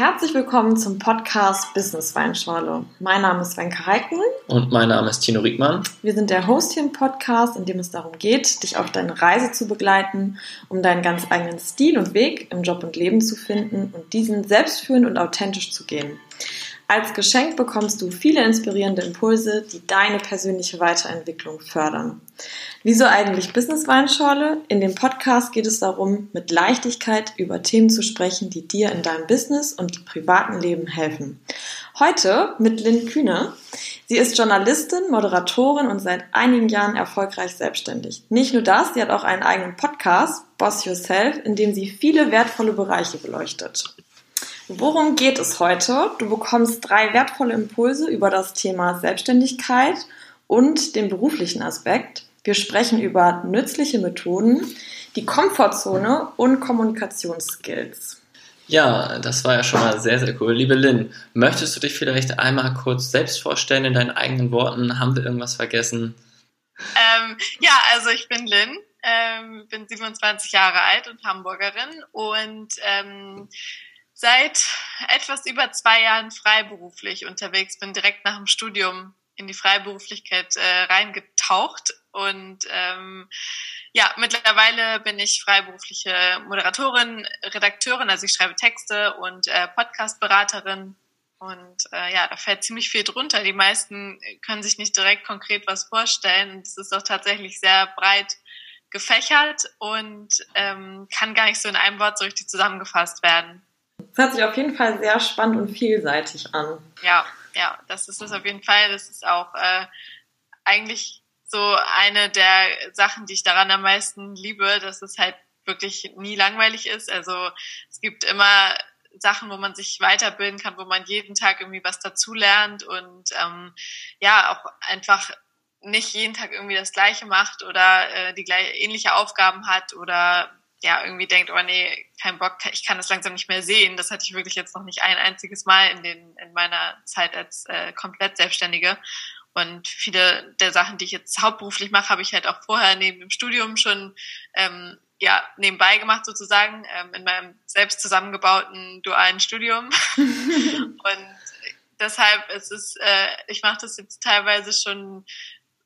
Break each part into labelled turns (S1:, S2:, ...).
S1: Herzlich willkommen zum Podcast Business Weinschorle. Mein Name ist Wenke Heiken.
S2: Und mein Name ist Tino Riegmann.
S1: Wir sind der Host hier im Podcast, in dem es darum geht, dich auf deine Reise zu begleiten, um deinen ganz eigenen Stil und Weg im Job und Leben zu finden und diesen selbstführend und authentisch zu gehen. Als Geschenk bekommst du viele inspirierende Impulse, die deine persönliche Weiterentwicklung fördern. Wieso eigentlich Business Weinschorle? In dem Podcast geht es darum, mit Leichtigkeit über Themen zu sprechen, die dir in deinem Business und privaten Leben helfen. Heute mit Lynn Kühne. Sie ist Journalistin, Moderatorin und seit einigen Jahren erfolgreich selbstständig. Nicht nur das, sie hat auch einen eigenen Podcast, Boss Yourself, in dem sie viele wertvolle Bereiche beleuchtet. Worum geht es heute? Du bekommst drei wertvolle Impulse über das Thema Selbstständigkeit und den beruflichen Aspekt. Wir sprechen über nützliche Methoden, die Komfortzone und Kommunikationsskills.
S2: Ja, das war ja schon mal sehr, sehr cool. Liebe Lynn, möchtest du dich vielleicht einmal kurz selbst vorstellen in deinen eigenen Worten? Haben wir irgendwas vergessen?
S3: Ähm, ja, also ich bin Lynn, ähm, bin 27 Jahre alt und Hamburgerin und ähm, seit etwas über zwei Jahren freiberuflich unterwegs, bin direkt nach dem Studium in die Freiberuflichkeit äh, reingetaucht und ähm, ja, mittlerweile bin ich freiberufliche Moderatorin, Redakteurin, also ich schreibe Texte und äh, Podcastberaterin und äh, ja, da fällt ziemlich viel drunter. Die meisten können sich nicht direkt konkret was vorstellen. Es ist auch tatsächlich sehr breit gefächert und ähm, kann gar nicht so in einem Wort so richtig zusammengefasst werden.
S1: Das hört sich auf jeden Fall sehr spannend und vielseitig an.
S3: Ja, ja, das ist es auf jeden Fall. Das ist auch äh, eigentlich so eine der Sachen, die ich daran am meisten liebe, dass es halt wirklich nie langweilig ist. Also es gibt immer Sachen, wo man sich weiterbilden kann, wo man jeden Tag irgendwie was dazulernt und ähm, ja, auch einfach nicht jeden Tag irgendwie das Gleiche macht oder äh, die gleiche ähnliche Aufgaben hat oder ja, irgendwie denkt, oh nee, kein Bock, ich kann das langsam nicht mehr sehen. Das hatte ich wirklich jetzt noch nicht ein einziges Mal in, den, in meiner Zeit als äh, komplett Selbstständige. Und viele der Sachen, die ich jetzt hauptberuflich mache, habe ich halt auch vorher neben dem Studium schon ähm, ja, nebenbei gemacht sozusagen, ähm, in meinem selbst zusammengebauten dualen Studium. und deshalb ist es, äh, ich mache das jetzt teilweise schon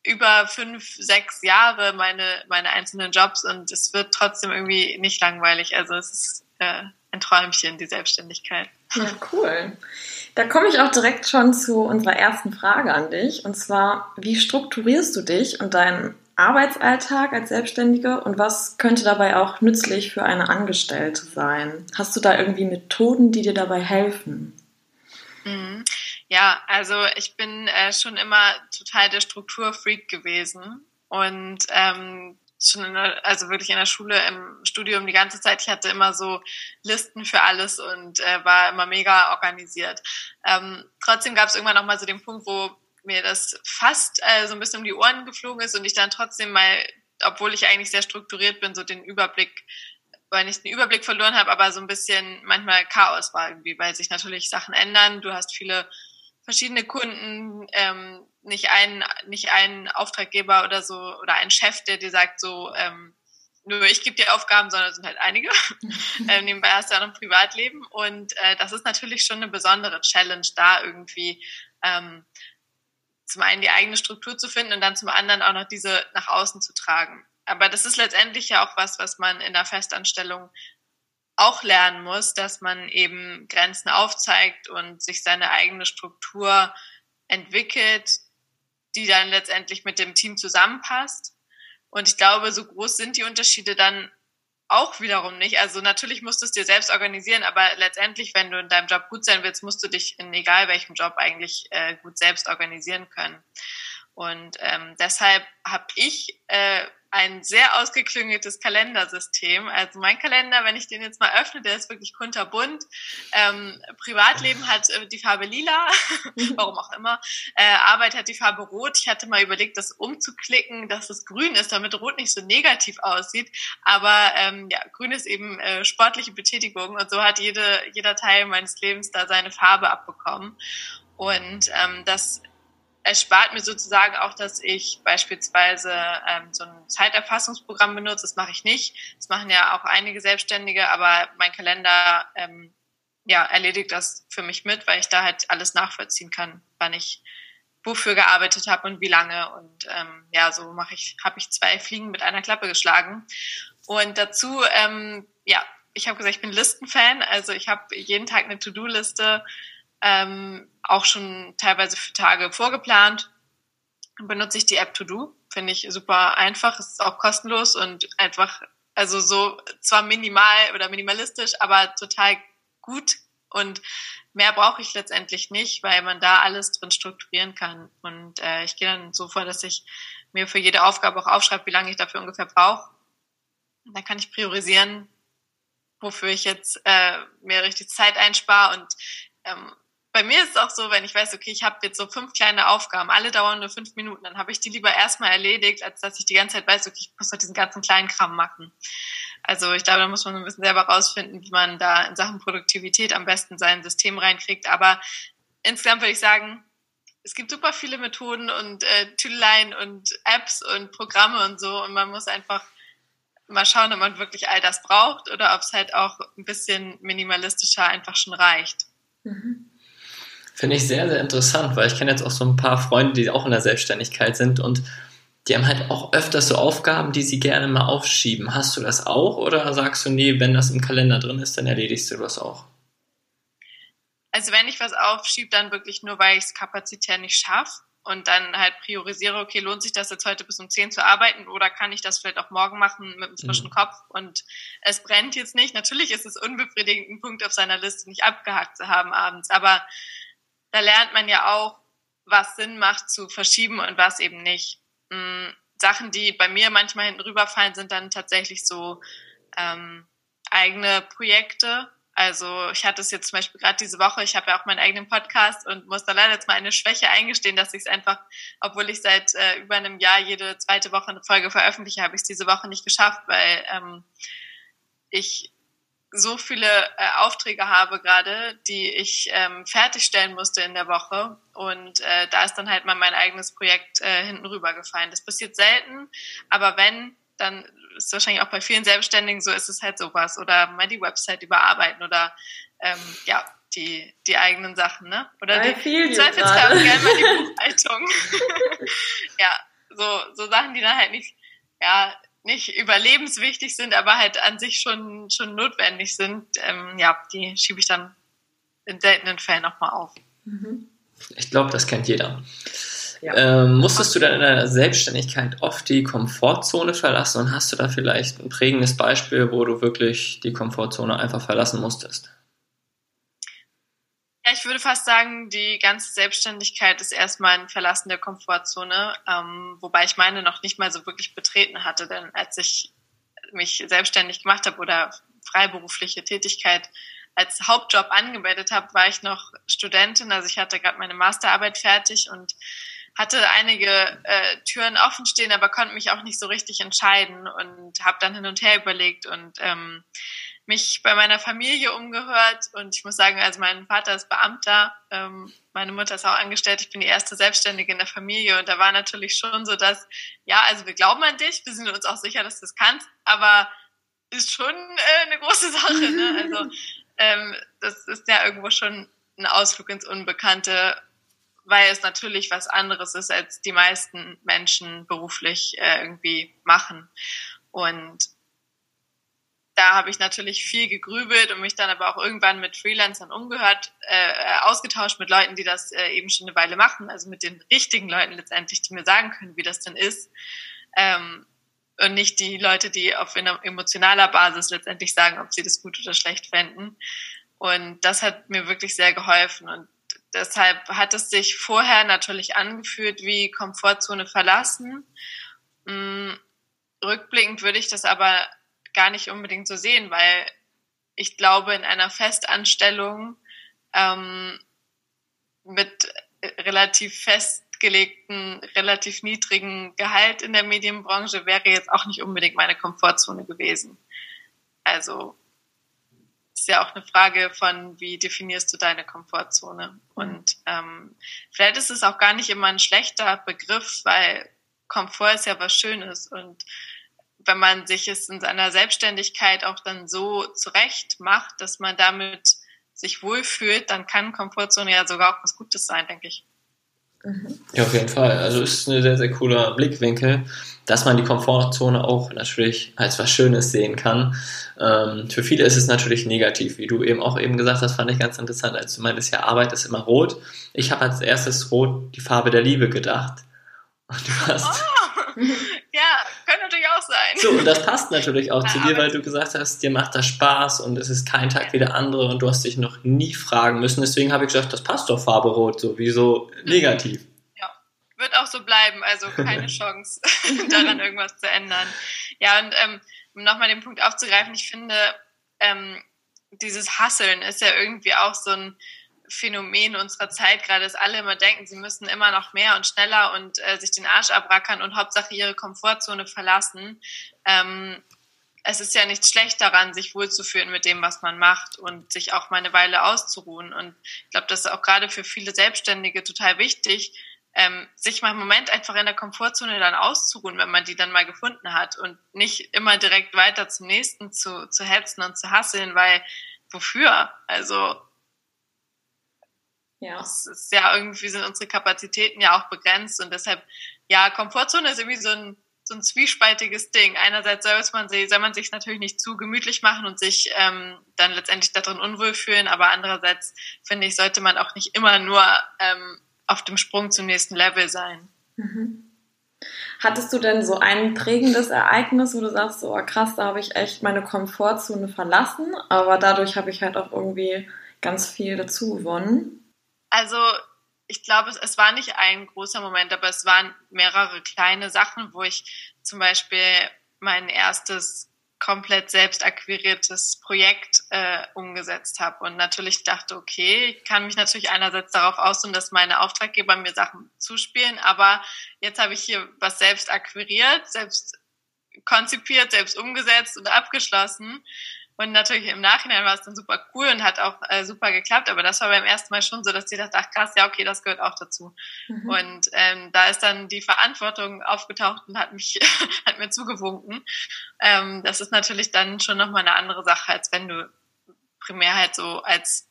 S3: über fünf, sechs Jahre meine, meine einzelnen Jobs und es wird trotzdem irgendwie nicht langweilig. Also es ist äh, ein Träumchen, die Selbstständigkeit.
S1: Ja, cool. Da komme ich auch direkt schon zu unserer ersten Frage an dich. Und zwar, wie strukturierst du dich und deinen Arbeitsalltag als Selbstständige und was könnte dabei auch nützlich für eine Angestellte sein? Hast du da irgendwie Methoden, die dir dabei helfen?
S3: Mhm. Ja, also ich bin äh, schon immer total der Strukturfreak gewesen und ähm, schon in der, also wirklich in der Schule, im Studium die ganze Zeit. Ich hatte immer so Listen für alles und äh, war immer mega organisiert. Ähm, trotzdem gab es irgendwann noch mal so den Punkt, wo mir das fast äh, so ein bisschen um die Ohren geflogen ist und ich dann trotzdem mal, obwohl ich eigentlich sehr strukturiert bin, so den Überblick weil ich den Überblick verloren habe, aber so ein bisschen manchmal Chaos war irgendwie, weil sich natürlich Sachen ändern. Du hast viele verschiedene Kunden, ähm, nicht ein nicht ein Auftraggeber oder so oder ein Chef, der dir sagt so, ähm, nur ich gebe dir Aufgaben, sondern es sind halt einige. ähm, nebenbei hast du auch noch ein Privatleben und äh, das ist natürlich schon eine besondere Challenge, da irgendwie ähm, zum einen die eigene Struktur zu finden und dann zum anderen auch noch diese nach außen zu tragen. Aber das ist letztendlich ja auch was, was man in der Festanstellung auch lernen muss, dass man eben Grenzen aufzeigt und sich seine eigene Struktur entwickelt, die dann letztendlich mit dem Team zusammenpasst. Und ich glaube, so groß sind die Unterschiede dann auch wiederum nicht. Also natürlich musst du es dir selbst organisieren, aber letztendlich, wenn du in deinem Job gut sein willst, musst du dich in egal welchem Job eigentlich äh, gut selbst organisieren können. Und ähm, deshalb habe ich äh, ein sehr ausgeklüngeltes Kalendersystem. Also mein Kalender, wenn ich den jetzt mal öffne, der ist wirklich kunterbunt. Ähm, Privatleben hat äh, die Farbe lila, warum auch immer. Äh, Arbeit hat die Farbe rot. Ich hatte mal überlegt, das umzuklicken, dass es grün ist, damit rot nicht so negativ aussieht. Aber ähm, ja, grün ist eben äh, sportliche Betätigung und so hat jede, jeder Teil meines Lebens da seine Farbe abbekommen. Und ähm, das erspart mir sozusagen auch, dass ich beispielsweise ähm, so ein Zeiterfassungsprogramm benutze. Das mache ich nicht. Das machen ja auch einige Selbstständige, aber mein Kalender ähm, ja, erledigt das für mich mit, weil ich da halt alles nachvollziehen kann, wann ich wofür gearbeitet habe und wie lange. Und ähm, ja, so mache ich, habe ich zwei Fliegen mit einer Klappe geschlagen. Und dazu, ähm, ja, ich habe gesagt, ich bin Listenfan. Also ich habe jeden Tag eine To-Do-Liste, ähm, auch schon teilweise für Tage vorgeplant. Benutze ich die App To-Do. Finde ich super einfach. Ist auch kostenlos und einfach, also so zwar minimal oder minimalistisch, aber total gut und mehr brauche ich letztendlich nicht, weil man da alles drin strukturieren kann. Und äh, ich gehe dann so vor, dass ich mir für jede Aufgabe auch aufschreibe, wie lange ich dafür ungefähr brauche. Und dann kann ich priorisieren, wofür ich jetzt äh, mir richtig Zeit einspare. Und ähm, bei mir ist es auch so, wenn ich weiß, okay, ich habe jetzt so fünf kleine Aufgaben, alle dauern nur fünf Minuten, dann habe ich die lieber erstmal erledigt, als dass ich die ganze Zeit weiß, okay, ich muss doch diesen ganzen kleinen Kram machen. Also ich glaube, da muss man ein bisschen selber rausfinden, wie man da in Sachen Produktivität am besten sein System reinkriegt. Aber insgesamt würde ich sagen, es gibt super viele Methoden und äh, Tüdeleien und Apps und Programme und so und man muss einfach mal schauen, ob man wirklich all das braucht oder ob es halt auch ein bisschen minimalistischer einfach schon reicht.
S2: Mhm. Finde ich sehr, sehr interessant, weil ich kenne jetzt auch so ein paar Freunde, die auch in der Selbstständigkeit sind und die haben halt auch öfters so Aufgaben, die sie gerne mal aufschieben. Hast du das auch oder sagst du, nee, wenn das im Kalender drin ist, dann erledigst du das auch?
S3: Also wenn ich was aufschiebe, dann wirklich nur, weil ich es kapazitär nicht schaffe und dann halt priorisiere, okay, lohnt sich das jetzt heute bis um 10 zu arbeiten oder kann ich das vielleicht auch morgen machen mit einem frischen mhm. Kopf und es brennt jetzt nicht. Natürlich ist es unbefriedigend, einen Punkt auf seiner Liste nicht abgehakt zu haben abends, aber da lernt man ja auch, was Sinn macht zu verschieben und was eben nicht. Mm, Sachen, die bei mir manchmal hinten rüberfallen, sind dann tatsächlich so ähm, eigene Projekte. Also ich hatte es jetzt zum Beispiel gerade diese Woche, ich habe ja auch meinen eigenen Podcast und muss da leider jetzt mal eine Schwäche eingestehen, dass ich es einfach, obwohl ich seit äh, über einem Jahr jede zweite Woche eine Folge veröffentliche, habe ich es diese Woche nicht geschafft, weil ähm, ich so viele äh, Aufträge habe gerade, die ich ähm, fertigstellen musste in der Woche. Und äh, da ist dann halt mal mein eigenes Projekt äh, hinten rübergefallen. Das passiert selten, aber wenn, dann ist wahrscheinlich auch bei vielen Selbstständigen so, ist es halt sowas. Oder mal die Website überarbeiten oder ähm, ja, die, die eigenen Sachen, ne? Oder bei die Zweifelsfall gerne mal die Buchhaltung. ja, so, so Sachen, die dann halt nicht, ja, nicht überlebenswichtig sind, aber halt an sich schon, schon notwendig sind, ähm, ja, die schiebe ich dann in seltenen Fällen nochmal auf.
S2: Mhm. Ich glaube, das kennt jeder. Ja. Ähm, musstest du dann in deiner Selbstständigkeit oft die Komfortzone verlassen und hast du da vielleicht ein prägendes Beispiel, wo du wirklich die Komfortzone einfach verlassen musstest?
S3: Ja, ich würde fast sagen, die ganze Selbstständigkeit ist erstmal ein Verlassen der Komfortzone, ähm, wobei ich meine noch nicht mal so wirklich betreten hatte, denn als ich mich selbstständig gemacht habe oder freiberufliche Tätigkeit als Hauptjob angemeldet habe, war ich noch Studentin, also ich hatte gerade meine Masterarbeit fertig und hatte einige äh, Türen offen stehen, aber konnte mich auch nicht so richtig entscheiden und habe dann hin und her überlegt und ähm, mich bei meiner Familie umgehört und ich muss sagen, also mein Vater ist Beamter, ähm, meine Mutter ist auch angestellt, ich bin die erste Selbstständige in der Familie und da war natürlich schon so, dass, ja, also wir glauben an dich, wir sind uns auch sicher, dass du es kannst, aber ist schon äh, eine große Sache, ne? Also ähm, das ist ja irgendwo schon ein Ausflug ins Unbekannte, weil es natürlich was anderes ist, als die meisten Menschen beruflich äh, irgendwie machen. Und da habe ich natürlich viel gegrübelt und mich dann aber auch irgendwann mit Freelancern umgehört, äh, äh, ausgetauscht mit Leuten, die das äh, eben schon eine Weile machen, also mit den richtigen Leuten letztendlich, die mir sagen können, wie das denn ist. Ähm, und nicht die Leute, die auf emotionaler Basis letztendlich sagen, ob sie das gut oder schlecht fänden. Und das hat mir wirklich sehr geholfen. Und deshalb hat es sich vorher natürlich angefühlt wie Komfortzone verlassen. Mm, rückblickend würde ich das aber gar nicht unbedingt so sehen, weil ich glaube, in einer Festanstellung ähm, mit relativ festgelegten, relativ niedrigen Gehalt in der Medienbranche wäre jetzt auch nicht unbedingt meine Komfortzone gewesen. Also ist ja auch eine Frage von, wie definierst du deine Komfortzone? Und ähm, vielleicht ist es auch gar nicht immer ein schlechter Begriff, weil Komfort ist ja was Schönes und wenn man sich es in seiner Selbstständigkeit auch dann so zurecht macht, dass man damit sich wohlfühlt, dann kann Komfortzone ja sogar auch was Gutes sein, denke ich.
S2: Ja, auf jeden Fall. Also es ist ein sehr, sehr cooler Blickwinkel, dass man die Komfortzone auch natürlich als was Schönes sehen kann. Ähm, für viele ist es natürlich negativ, wie du eben auch eben gesagt hast, fand ich ganz interessant, als du meintest, ja, Arbeit ist immer rot. Ich habe als erstes rot die Farbe der Liebe gedacht. Und du hast...
S3: Oh, könnte natürlich auch sein.
S2: So, und das passt natürlich auch zu dir, weil du gesagt hast, dir macht das Spaß und es ist kein Tag wie der andere und du hast dich noch nie fragen müssen. Deswegen habe ich gesagt, das passt doch Farbe Rot, so wieso negativ.
S3: Ja, wird auch so bleiben, also keine Chance, daran irgendwas zu ändern. Ja, und ähm, um nochmal den Punkt aufzugreifen, ich finde, ähm, dieses Hasseln ist ja irgendwie auch so ein Phänomen unserer Zeit gerade, dass alle immer denken, sie müssen immer noch mehr und schneller und äh, sich den Arsch abrackern und Hauptsache ihre Komfortzone verlassen. Ähm, es ist ja nichts schlecht daran, sich wohlzufühlen mit dem, was man macht und sich auch mal eine Weile auszuruhen. Und ich glaube, das ist auch gerade für viele Selbstständige total wichtig, ähm, sich mal einen Moment einfach in der Komfortzone dann auszuruhen, wenn man die dann mal gefunden hat und nicht immer direkt weiter zum nächsten zu, zu hetzen und zu hasseln, weil wofür? Also ja. Es ist ja irgendwie sind unsere Kapazitäten ja auch begrenzt und deshalb, ja, Komfortzone ist irgendwie so ein, so ein zwiespaltiges Ding. Einerseits soll man, sich, soll man sich natürlich nicht zu gemütlich machen und sich ähm, dann letztendlich darin unwohl fühlen, aber andererseits finde ich, sollte man auch nicht immer nur ähm, auf dem Sprung zum nächsten Level sein. Mhm.
S1: Hattest du denn so ein prägendes Ereignis, wo du sagst, so oh, krass, da habe ich echt meine Komfortzone verlassen, aber dadurch habe ich halt auch irgendwie ganz viel dazu gewonnen?
S3: Also ich glaube, es, es war nicht ein großer Moment, aber es waren mehrere kleine Sachen, wo ich zum Beispiel mein erstes komplett selbst akquiriertes Projekt äh, umgesetzt habe. Und natürlich dachte, okay, ich kann mich natürlich einerseits darauf ausruhen, dass meine Auftraggeber mir Sachen zuspielen, aber jetzt habe ich hier was selbst akquiriert, selbst konzipiert, selbst umgesetzt und abgeschlossen und natürlich im Nachhinein war es dann super cool und hat auch äh, super geklappt, aber das war beim ersten Mal schon so, dass ich dachte, ach krass, ja, okay, das gehört auch dazu. Mhm. Und ähm, da ist dann die Verantwortung aufgetaucht und hat mich, hat mir zugewunken. Ähm, das ist natürlich dann schon nochmal eine andere Sache, als wenn du primär halt so als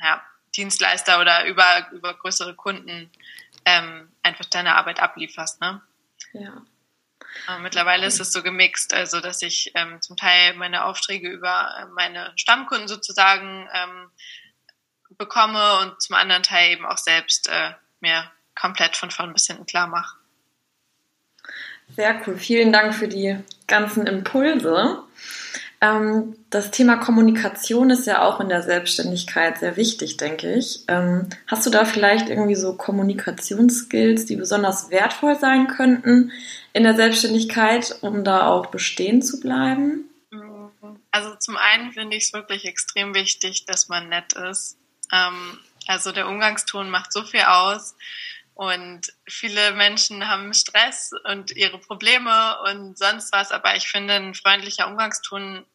S3: ja, Dienstleister oder über, über größere Kunden ähm, einfach deine Arbeit ablieferst, ne?
S1: Ja.
S3: Äh, mittlerweile ist es so gemixt, also dass ich ähm, zum Teil meine Aufträge über äh, meine Stammkunden sozusagen ähm, bekomme und zum anderen Teil eben auch selbst äh, mir komplett von vorn bis hinten klar mache.
S1: Sehr cool. Vielen Dank für die ganzen Impulse. Ähm, das Thema Kommunikation ist ja auch in der Selbstständigkeit sehr wichtig, denke ich. Ähm, hast du da vielleicht irgendwie so Kommunikationsskills, die besonders wertvoll sein könnten in der Selbstständigkeit, um da auch bestehen zu bleiben?
S3: Also zum einen finde ich es wirklich extrem wichtig, dass man nett ist. Ähm, also der Umgangston macht so viel aus. Und viele Menschen haben Stress und ihre Probleme und sonst was, aber ich finde, ein freundlicher Umgangston,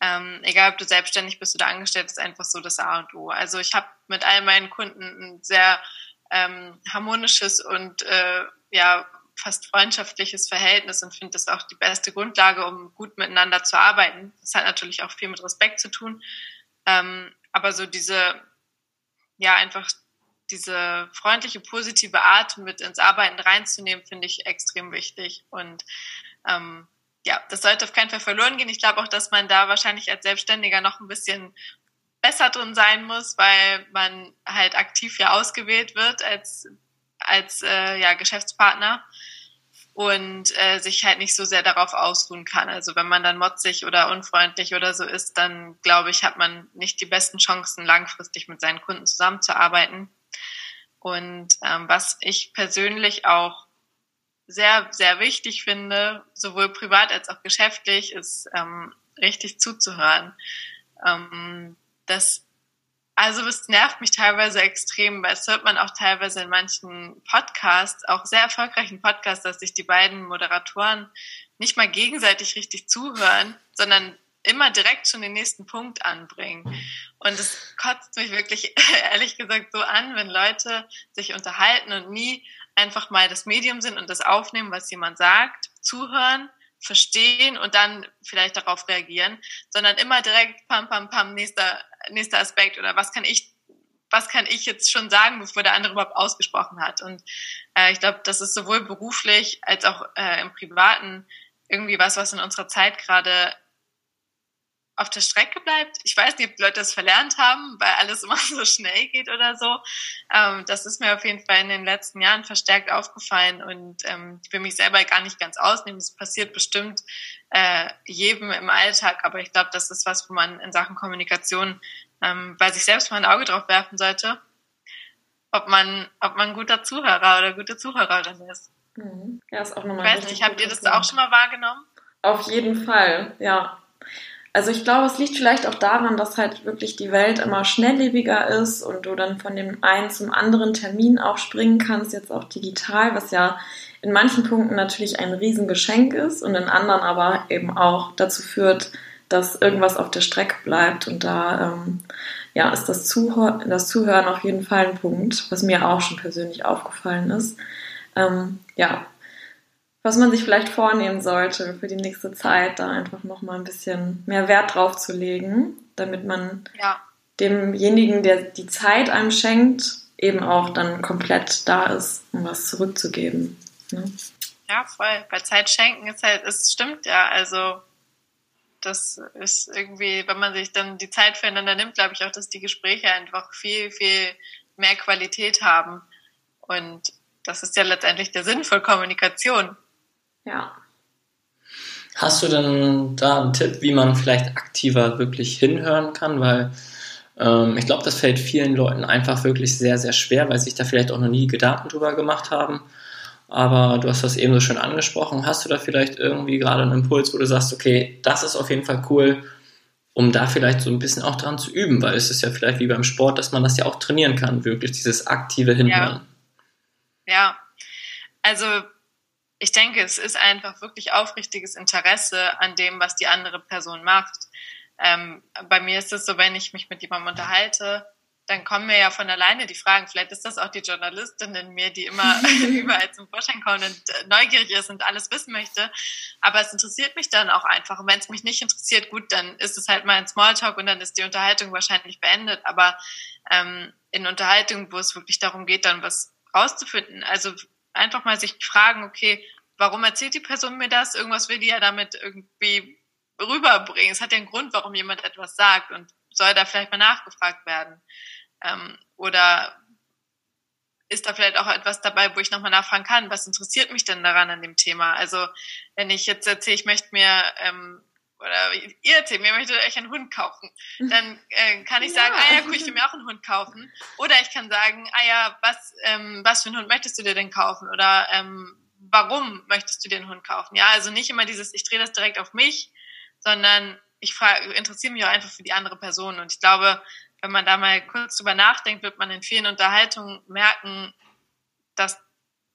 S3: ähm, egal ob du selbstständig bist oder angestellt, ist einfach so das A und O. Also ich habe mit all meinen Kunden ein sehr ähm, harmonisches und äh, ja fast freundschaftliches Verhältnis und finde das auch die beste Grundlage, um gut miteinander zu arbeiten. Das hat natürlich auch viel mit Respekt zu tun, ähm, aber so diese ja einfach diese freundliche, positive Art mit ins Arbeiten reinzunehmen, finde ich extrem wichtig. Und ähm, ja, das sollte auf keinen Fall verloren gehen. Ich glaube auch, dass man da wahrscheinlich als Selbstständiger noch ein bisschen besser drin sein muss, weil man halt aktiv ja ausgewählt wird als, als äh, ja, Geschäftspartner und äh, sich halt nicht so sehr darauf ausruhen kann. Also wenn man dann motzig oder unfreundlich oder so ist, dann glaube ich, hat man nicht die besten Chancen, langfristig mit seinen Kunden zusammenzuarbeiten. Und ähm, was ich persönlich auch sehr, sehr wichtig finde, sowohl privat als auch geschäftlich, ist ähm, richtig zuzuhören. Ähm, das, also es nervt mich teilweise extrem, weil es hört man auch teilweise in manchen Podcasts, auch sehr erfolgreichen Podcasts, dass sich die beiden Moderatoren nicht mal gegenseitig richtig zuhören, sondern immer direkt schon den nächsten Punkt anbringen. Und es kotzt mich wirklich ehrlich gesagt so an, wenn Leute sich unterhalten und nie einfach mal das Medium sind und das aufnehmen, was jemand sagt, zuhören, verstehen und dann vielleicht darauf reagieren, sondern immer direkt pam pam pam nächster nächster Aspekt oder was kann ich was kann ich jetzt schon sagen, bevor der andere überhaupt ausgesprochen hat. Und äh, ich glaube, das ist sowohl beruflich als auch äh, im Privaten irgendwie was, was in unserer Zeit gerade auf der Strecke bleibt. Ich weiß nicht, ob Leute das verlernt haben, weil alles immer so schnell geht oder so. Ähm, das ist mir auf jeden Fall in den letzten Jahren verstärkt aufgefallen und ähm, ich will mich selber gar nicht ganz ausnehmen. Es passiert bestimmt äh, jedem im Alltag, aber ich glaube, das ist was, wo man in Sachen Kommunikation ähm, bei sich selbst mal ein Auge drauf werfen sollte, ob man, ob man ein guter Zuhörer oder gute Zuhörerin ist.
S1: Mhm. Ja, ist auch nochmal
S3: ich weiß nicht, habt ihr das auch schon mal wahrgenommen?
S1: Auf jeden Fall, ja. Also ich glaube, es liegt vielleicht auch daran, dass halt wirklich die Welt immer schnelllebiger ist und du dann von dem einen zum anderen Termin auch springen kannst, jetzt auch digital, was ja in manchen Punkten natürlich ein Riesengeschenk ist und in anderen aber eben auch dazu führt, dass irgendwas auf der Strecke bleibt. Und da ähm, ja, ist das, Zuhör das Zuhören auf jeden Fall ein Punkt, was mir auch schon persönlich aufgefallen ist. Ähm, ja, was man sich vielleicht vornehmen sollte für die nächste Zeit, da einfach nochmal ein bisschen mehr Wert drauf zu legen, damit man ja. demjenigen, der die Zeit einem schenkt, eben auch dann komplett da ist, um was zurückzugeben. Ne?
S3: Ja, voll. Bei Zeit schenken ist halt, es stimmt ja, also das ist irgendwie, wenn man sich dann die Zeit füreinander nimmt, glaube ich auch, dass die Gespräche einfach viel, viel mehr Qualität haben. Und das ist ja letztendlich der Sinn von Kommunikation.
S1: Ja.
S2: Hast du denn da einen Tipp, wie man vielleicht aktiver wirklich hinhören kann? Weil ähm, ich glaube, das fällt vielen Leuten einfach wirklich sehr, sehr schwer, weil sich da vielleicht auch noch nie Gedanken drüber gemacht haben. Aber du hast das eben so schön angesprochen. Hast du da vielleicht irgendwie gerade einen Impuls, wo du sagst, okay, das ist auf jeden Fall cool, um da vielleicht so ein bisschen auch dran zu üben, weil es ist ja vielleicht wie beim Sport, dass man das ja auch trainieren kann, wirklich dieses aktive Hinhören.
S3: Ja, ja. also ich denke, es ist einfach wirklich aufrichtiges Interesse an dem, was die andere Person macht. Ähm, bei mir ist es so, wenn ich mich mit jemandem unterhalte, dann kommen mir ja von alleine die Fragen. Vielleicht ist das auch die Journalistin in mir, die immer überall zum Vorschein kommt und äh, neugierig ist und alles wissen möchte. Aber es interessiert mich dann auch einfach. Und wenn es mich nicht interessiert, gut, dann ist es halt mal ein Smalltalk und dann ist die Unterhaltung wahrscheinlich beendet. Aber ähm, in Unterhaltung, wo es wirklich darum geht, dann was rauszufinden, also einfach mal sich fragen, okay, warum erzählt die Person mir das? Irgendwas will die ja damit irgendwie rüberbringen. Es hat ja einen Grund, warum jemand etwas sagt und soll da vielleicht mal nachgefragt werden. Ähm, oder ist da vielleicht auch etwas dabei, wo ich nochmal nachfragen kann, was interessiert mich denn daran an dem Thema? Also wenn ich jetzt erzähle, ich möchte mir ähm, oder ihr erzählt mir, ihr möchtet euch einen Hund kaufen, dann äh, kann ich sagen, ja. ah ja, cool, ich will mir auch einen Hund kaufen. Oder ich kann sagen, ah ja, was, ähm, was für einen Hund möchtest du dir denn kaufen? Oder ähm, warum möchtest du dir einen Hund kaufen? Ja, also nicht immer dieses, ich drehe das direkt auf mich, sondern ich frage, interessiere mich auch einfach für die andere Person. Und ich glaube, wenn man da mal kurz drüber nachdenkt, wird man in vielen Unterhaltungen merken, dass,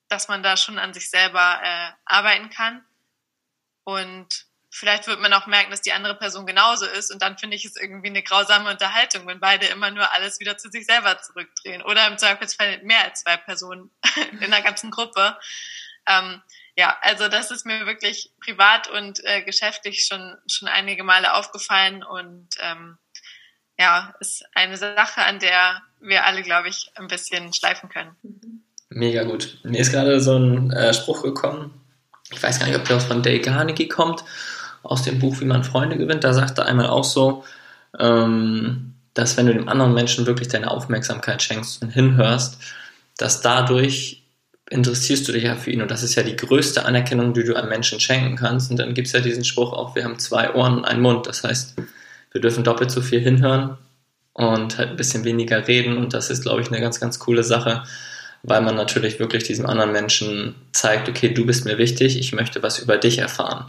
S3: dass man da schon an sich selber äh, arbeiten kann. Und vielleicht wird man auch merken, dass die andere Person genauso ist. Und dann finde ich es irgendwie eine grausame Unterhaltung, wenn beide immer nur alles wieder zu sich selber zurückdrehen. Oder im Zweifelsfall mehr als zwei Personen in der ganzen Gruppe. Ähm, ja, also das ist mir wirklich privat und äh, geschäftlich schon, schon einige Male aufgefallen und ähm, ja, ist eine Sache, an der wir alle, glaube ich, ein bisschen schleifen können.
S2: Mega gut. Mir ist gerade so ein äh, Spruch gekommen. Ich weiß gar nicht, ob der von Dale Carnegie kommt, aus dem Buch Wie man Freunde gewinnt. Da sagt er einmal auch so, ähm, dass wenn du dem anderen Menschen wirklich deine Aufmerksamkeit schenkst und hinhörst, dass dadurch interessierst du dich ja für ihn und das ist ja die größte Anerkennung, die du einem Menschen schenken kannst. Und dann gibt es ja diesen Spruch auch, wir haben zwei Ohren und einen Mund. Das heißt, wir dürfen doppelt so viel hinhören und halt ein bisschen weniger reden. Und das ist, glaube ich, eine ganz, ganz coole Sache, weil man natürlich wirklich diesem anderen Menschen zeigt, okay, du bist mir wichtig, ich möchte was über dich erfahren.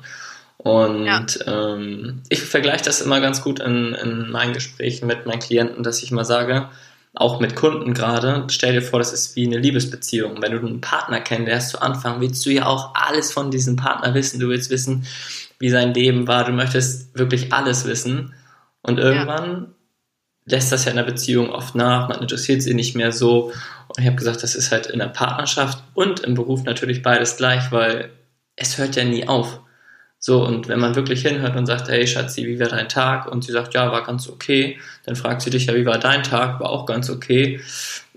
S2: Und ja. ähm, ich vergleiche das immer ganz gut in, in meinen Gesprächen mit meinen Klienten, dass ich mal sage, auch mit Kunden gerade, stell dir vor, das ist wie eine Liebesbeziehung. Wenn du einen Partner kennenlernst zu Anfang, willst du ja auch alles von diesem Partner wissen. Du willst wissen, wie sein Leben war. Du möchtest wirklich alles wissen. Und irgendwann ja. lässt das ja in der Beziehung oft nach. Man interessiert sie nicht mehr so. Und ich habe gesagt, das ist halt in der Partnerschaft und im Beruf natürlich beides gleich, weil es hört ja nie auf. So, und wenn man wirklich hinhört und sagt, hey Schatzi, wie war dein Tag? Und sie sagt, ja, war ganz okay, dann fragt sie dich ja, wie war dein Tag? War auch ganz okay.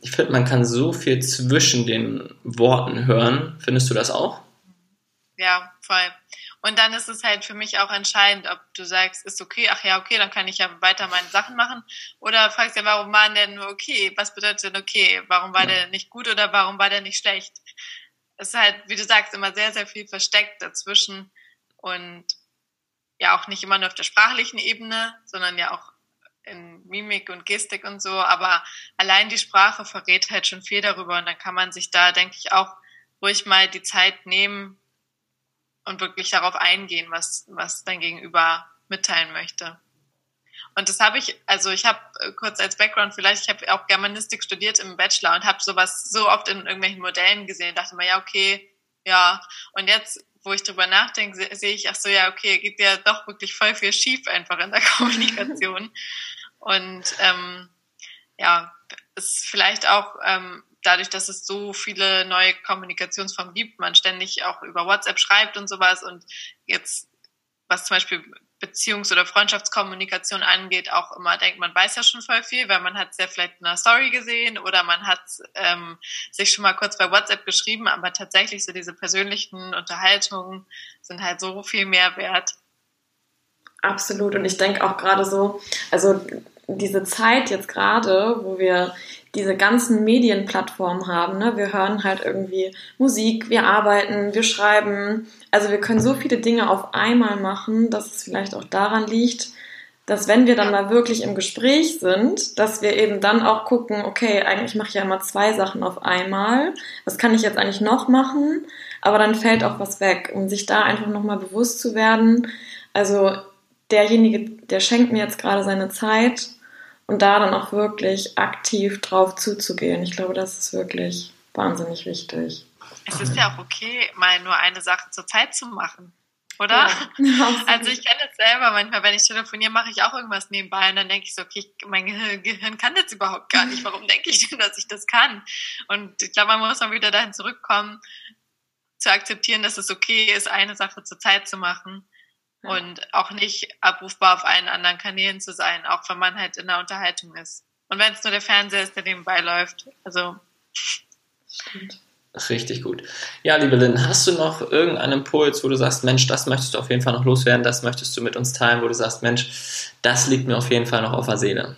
S2: Ich finde, man kann so viel zwischen den Worten hören. Findest du das auch?
S3: Ja, voll. Und dann ist es halt für mich auch entscheidend, ob du sagst, ist okay, ach ja, okay, dann kann ich ja weiter meine Sachen machen. Oder fragst ja, warum war denn nur okay? Was bedeutet denn okay? Warum war ja. der nicht gut oder warum war der nicht schlecht? Es ist halt, wie du sagst, immer sehr, sehr viel versteckt dazwischen und ja auch nicht immer nur auf der sprachlichen Ebene, sondern ja auch in Mimik und Gestik und so. Aber allein die Sprache verrät halt schon viel darüber und dann kann man sich da, denke ich, auch ruhig mal die Zeit nehmen, und wirklich darauf eingehen, was, was dein Gegenüber mitteilen möchte. Und das habe ich, also ich habe äh, kurz als Background vielleicht, ich habe auch Germanistik studiert im Bachelor und habe sowas so oft in irgendwelchen Modellen gesehen, dachte mir, ja, okay, ja. Und jetzt, wo ich drüber nachdenke, sehe ich, ach so, ja, okay, geht ja doch wirklich voll viel schief einfach in der Kommunikation. und ähm, ja, ist vielleicht auch ähm, dadurch, dass es so viele neue Kommunikationsformen gibt, man ständig auch über WhatsApp schreibt und sowas und jetzt, was zum Beispiel Beziehungs- oder Freundschaftskommunikation angeht, auch immer denkt, man weiß ja schon voll viel, weil man hat es ja vielleicht in einer Story gesehen oder man hat ähm, sich schon mal kurz bei WhatsApp geschrieben, aber tatsächlich so diese persönlichen Unterhaltungen sind halt so viel mehr wert.
S1: Absolut. Und ich denke auch gerade so, also diese Zeit jetzt gerade, wo wir diese ganzen Medienplattformen haben. Ne? Wir hören halt irgendwie Musik, wir arbeiten, wir schreiben. Also wir können so viele Dinge auf einmal machen, dass es vielleicht auch daran liegt, dass wenn wir dann mal wirklich im Gespräch sind, dass wir eben dann auch gucken, okay, eigentlich mache ich ja immer zwei Sachen auf einmal. Was kann ich jetzt eigentlich noch machen? Aber dann fällt auch was weg, um sich da einfach nochmal bewusst zu werden. Also derjenige, der schenkt mir jetzt gerade seine Zeit und da dann auch wirklich aktiv drauf zuzugehen. Ich glaube, das ist wirklich wahnsinnig wichtig.
S3: Es ist ja auch okay, mal nur eine Sache zur Zeit zu machen, oder? Ja, also ich kenne es selber manchmal, wenn ich telefoniere, mache ich auch irgendwas nebenbei und dann denke ich so, okay, mein Gehirn kann das überhaupt gar nicht. Warum denke ich denn, dass ich das kann? Und ich glaube, man muss mal wieder dahin zurückkommen, zu akzeptieren, dass es okay ist, eine Sache zur Zeit zu machen und auch nicht abrufbar auf allen anderen Kanälen zu sein, auch wenn man halt in der Unterhaltung ist. Und wenn es nur der Fernseher ist, der nebenbei läuft. Also.
S2: Stimmt. Richtig gut. Ja, liebe Lynn, hast du noch irgendeinen Impuls, wo du sagst, Mensch, das möchtest du auf jeden Fall noch loswerden, das möchtest du mit uns teilen, wo du sagst, Mensch, das liegt mir auf jeden Fall noch auf der Seele?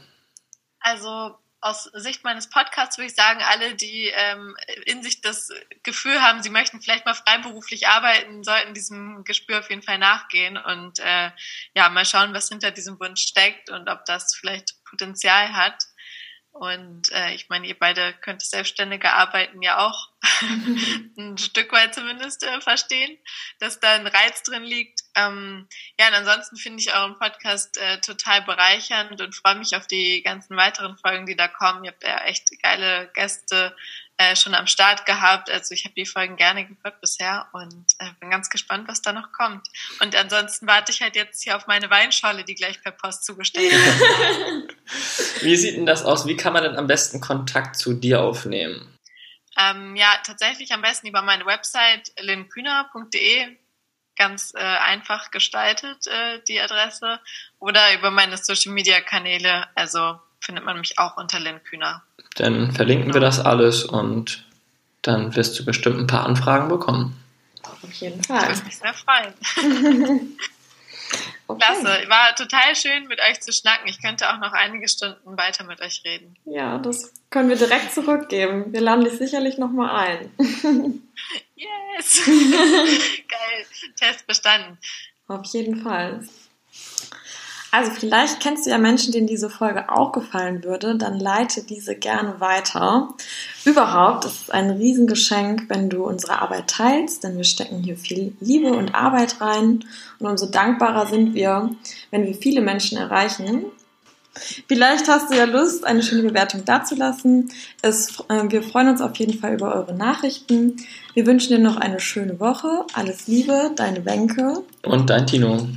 S3: Also aus Sicht meines Podcasts würde ich sagen, alle, die ähm, in sich das Gefühl haben, sie möchten vielleicht mal freiberuflich arbeiten, sollten diesem Gespür auf jeden Fall nachgehen und äh, ja, mal schauen, was hinter diesem Wunsch steckt und ob das vielleicht Potenzial hat. Und äh, ich meine, ihr beide könnt selbstständige Arbeiten ja auch ein Stück weit zumindest äh, verstehen, dass da ein Reiz drin liegt. Ähm, ja, und ansonsten finde ich euren Podcast äh, total bereichernd und freue mich auf die ganzen weiteren Folgen, die da kommen. Ihr habt ja echt geile Gäste äh, schon am Start gehabt. Also ich habe die Folgen gerne gehört bisher und äh, bin ganz gespannt, was da noch kommt. Und ansonsten warte ich halt jetzt hier auf meine Weinschorle, die gleich per Post zugestellt wird.
S2: Wie sieht denn das aus? Wie kann man denn am besten Kontakt zu dir aufnehmen?
S3: Ähm, ja, tatsächlich am besten über meine Website linkühner.de. Ganz äh, einfach gestaltet, äh, die Adresse. Oder über meine Social Media Kanäle. Also findet man mich auch unter Lynn Kühner.
S2: Dann verlinken wir das alles und dann wirst du bestimmt ein paar Anfragen bekommen.
S1: Auf jeden Fall. Ich
S3: würde mich sehr freuen. okay. Klasse. War total schön, mit euch zu schnacken. Ich könnte auch noch einige Stunden weiter mit euch reden.
S1: Ja, das können wir direkt zurückgeben. Wir laden dich sicherlich nochmal ein.
S3: yes! Geil. Test bestanden.
S1: Auf jeden Fall. Also vielleicht kennst du ja Menschen, denen diese Folge auch gefallen würde, dann leite diese gerne weiter. Überhaupt ist es ein Riesengeschenk, wenn du unsere Arbeit teilst, denn wir stecken hier viel Liebe und Arbeit rein und umso dankbarer sind wir, wenn wir viele Menschen erreichen. Vielleicht hast du ja Lust, eine schöne Bewertung dazulassen. Es, äh, wir freuen uns auf jeden Fall über eure Nachrichten. Wir wünschen dir noch eine schöne Woche. Alles Liebe, deine Wenke.
S2: Und dein Tino.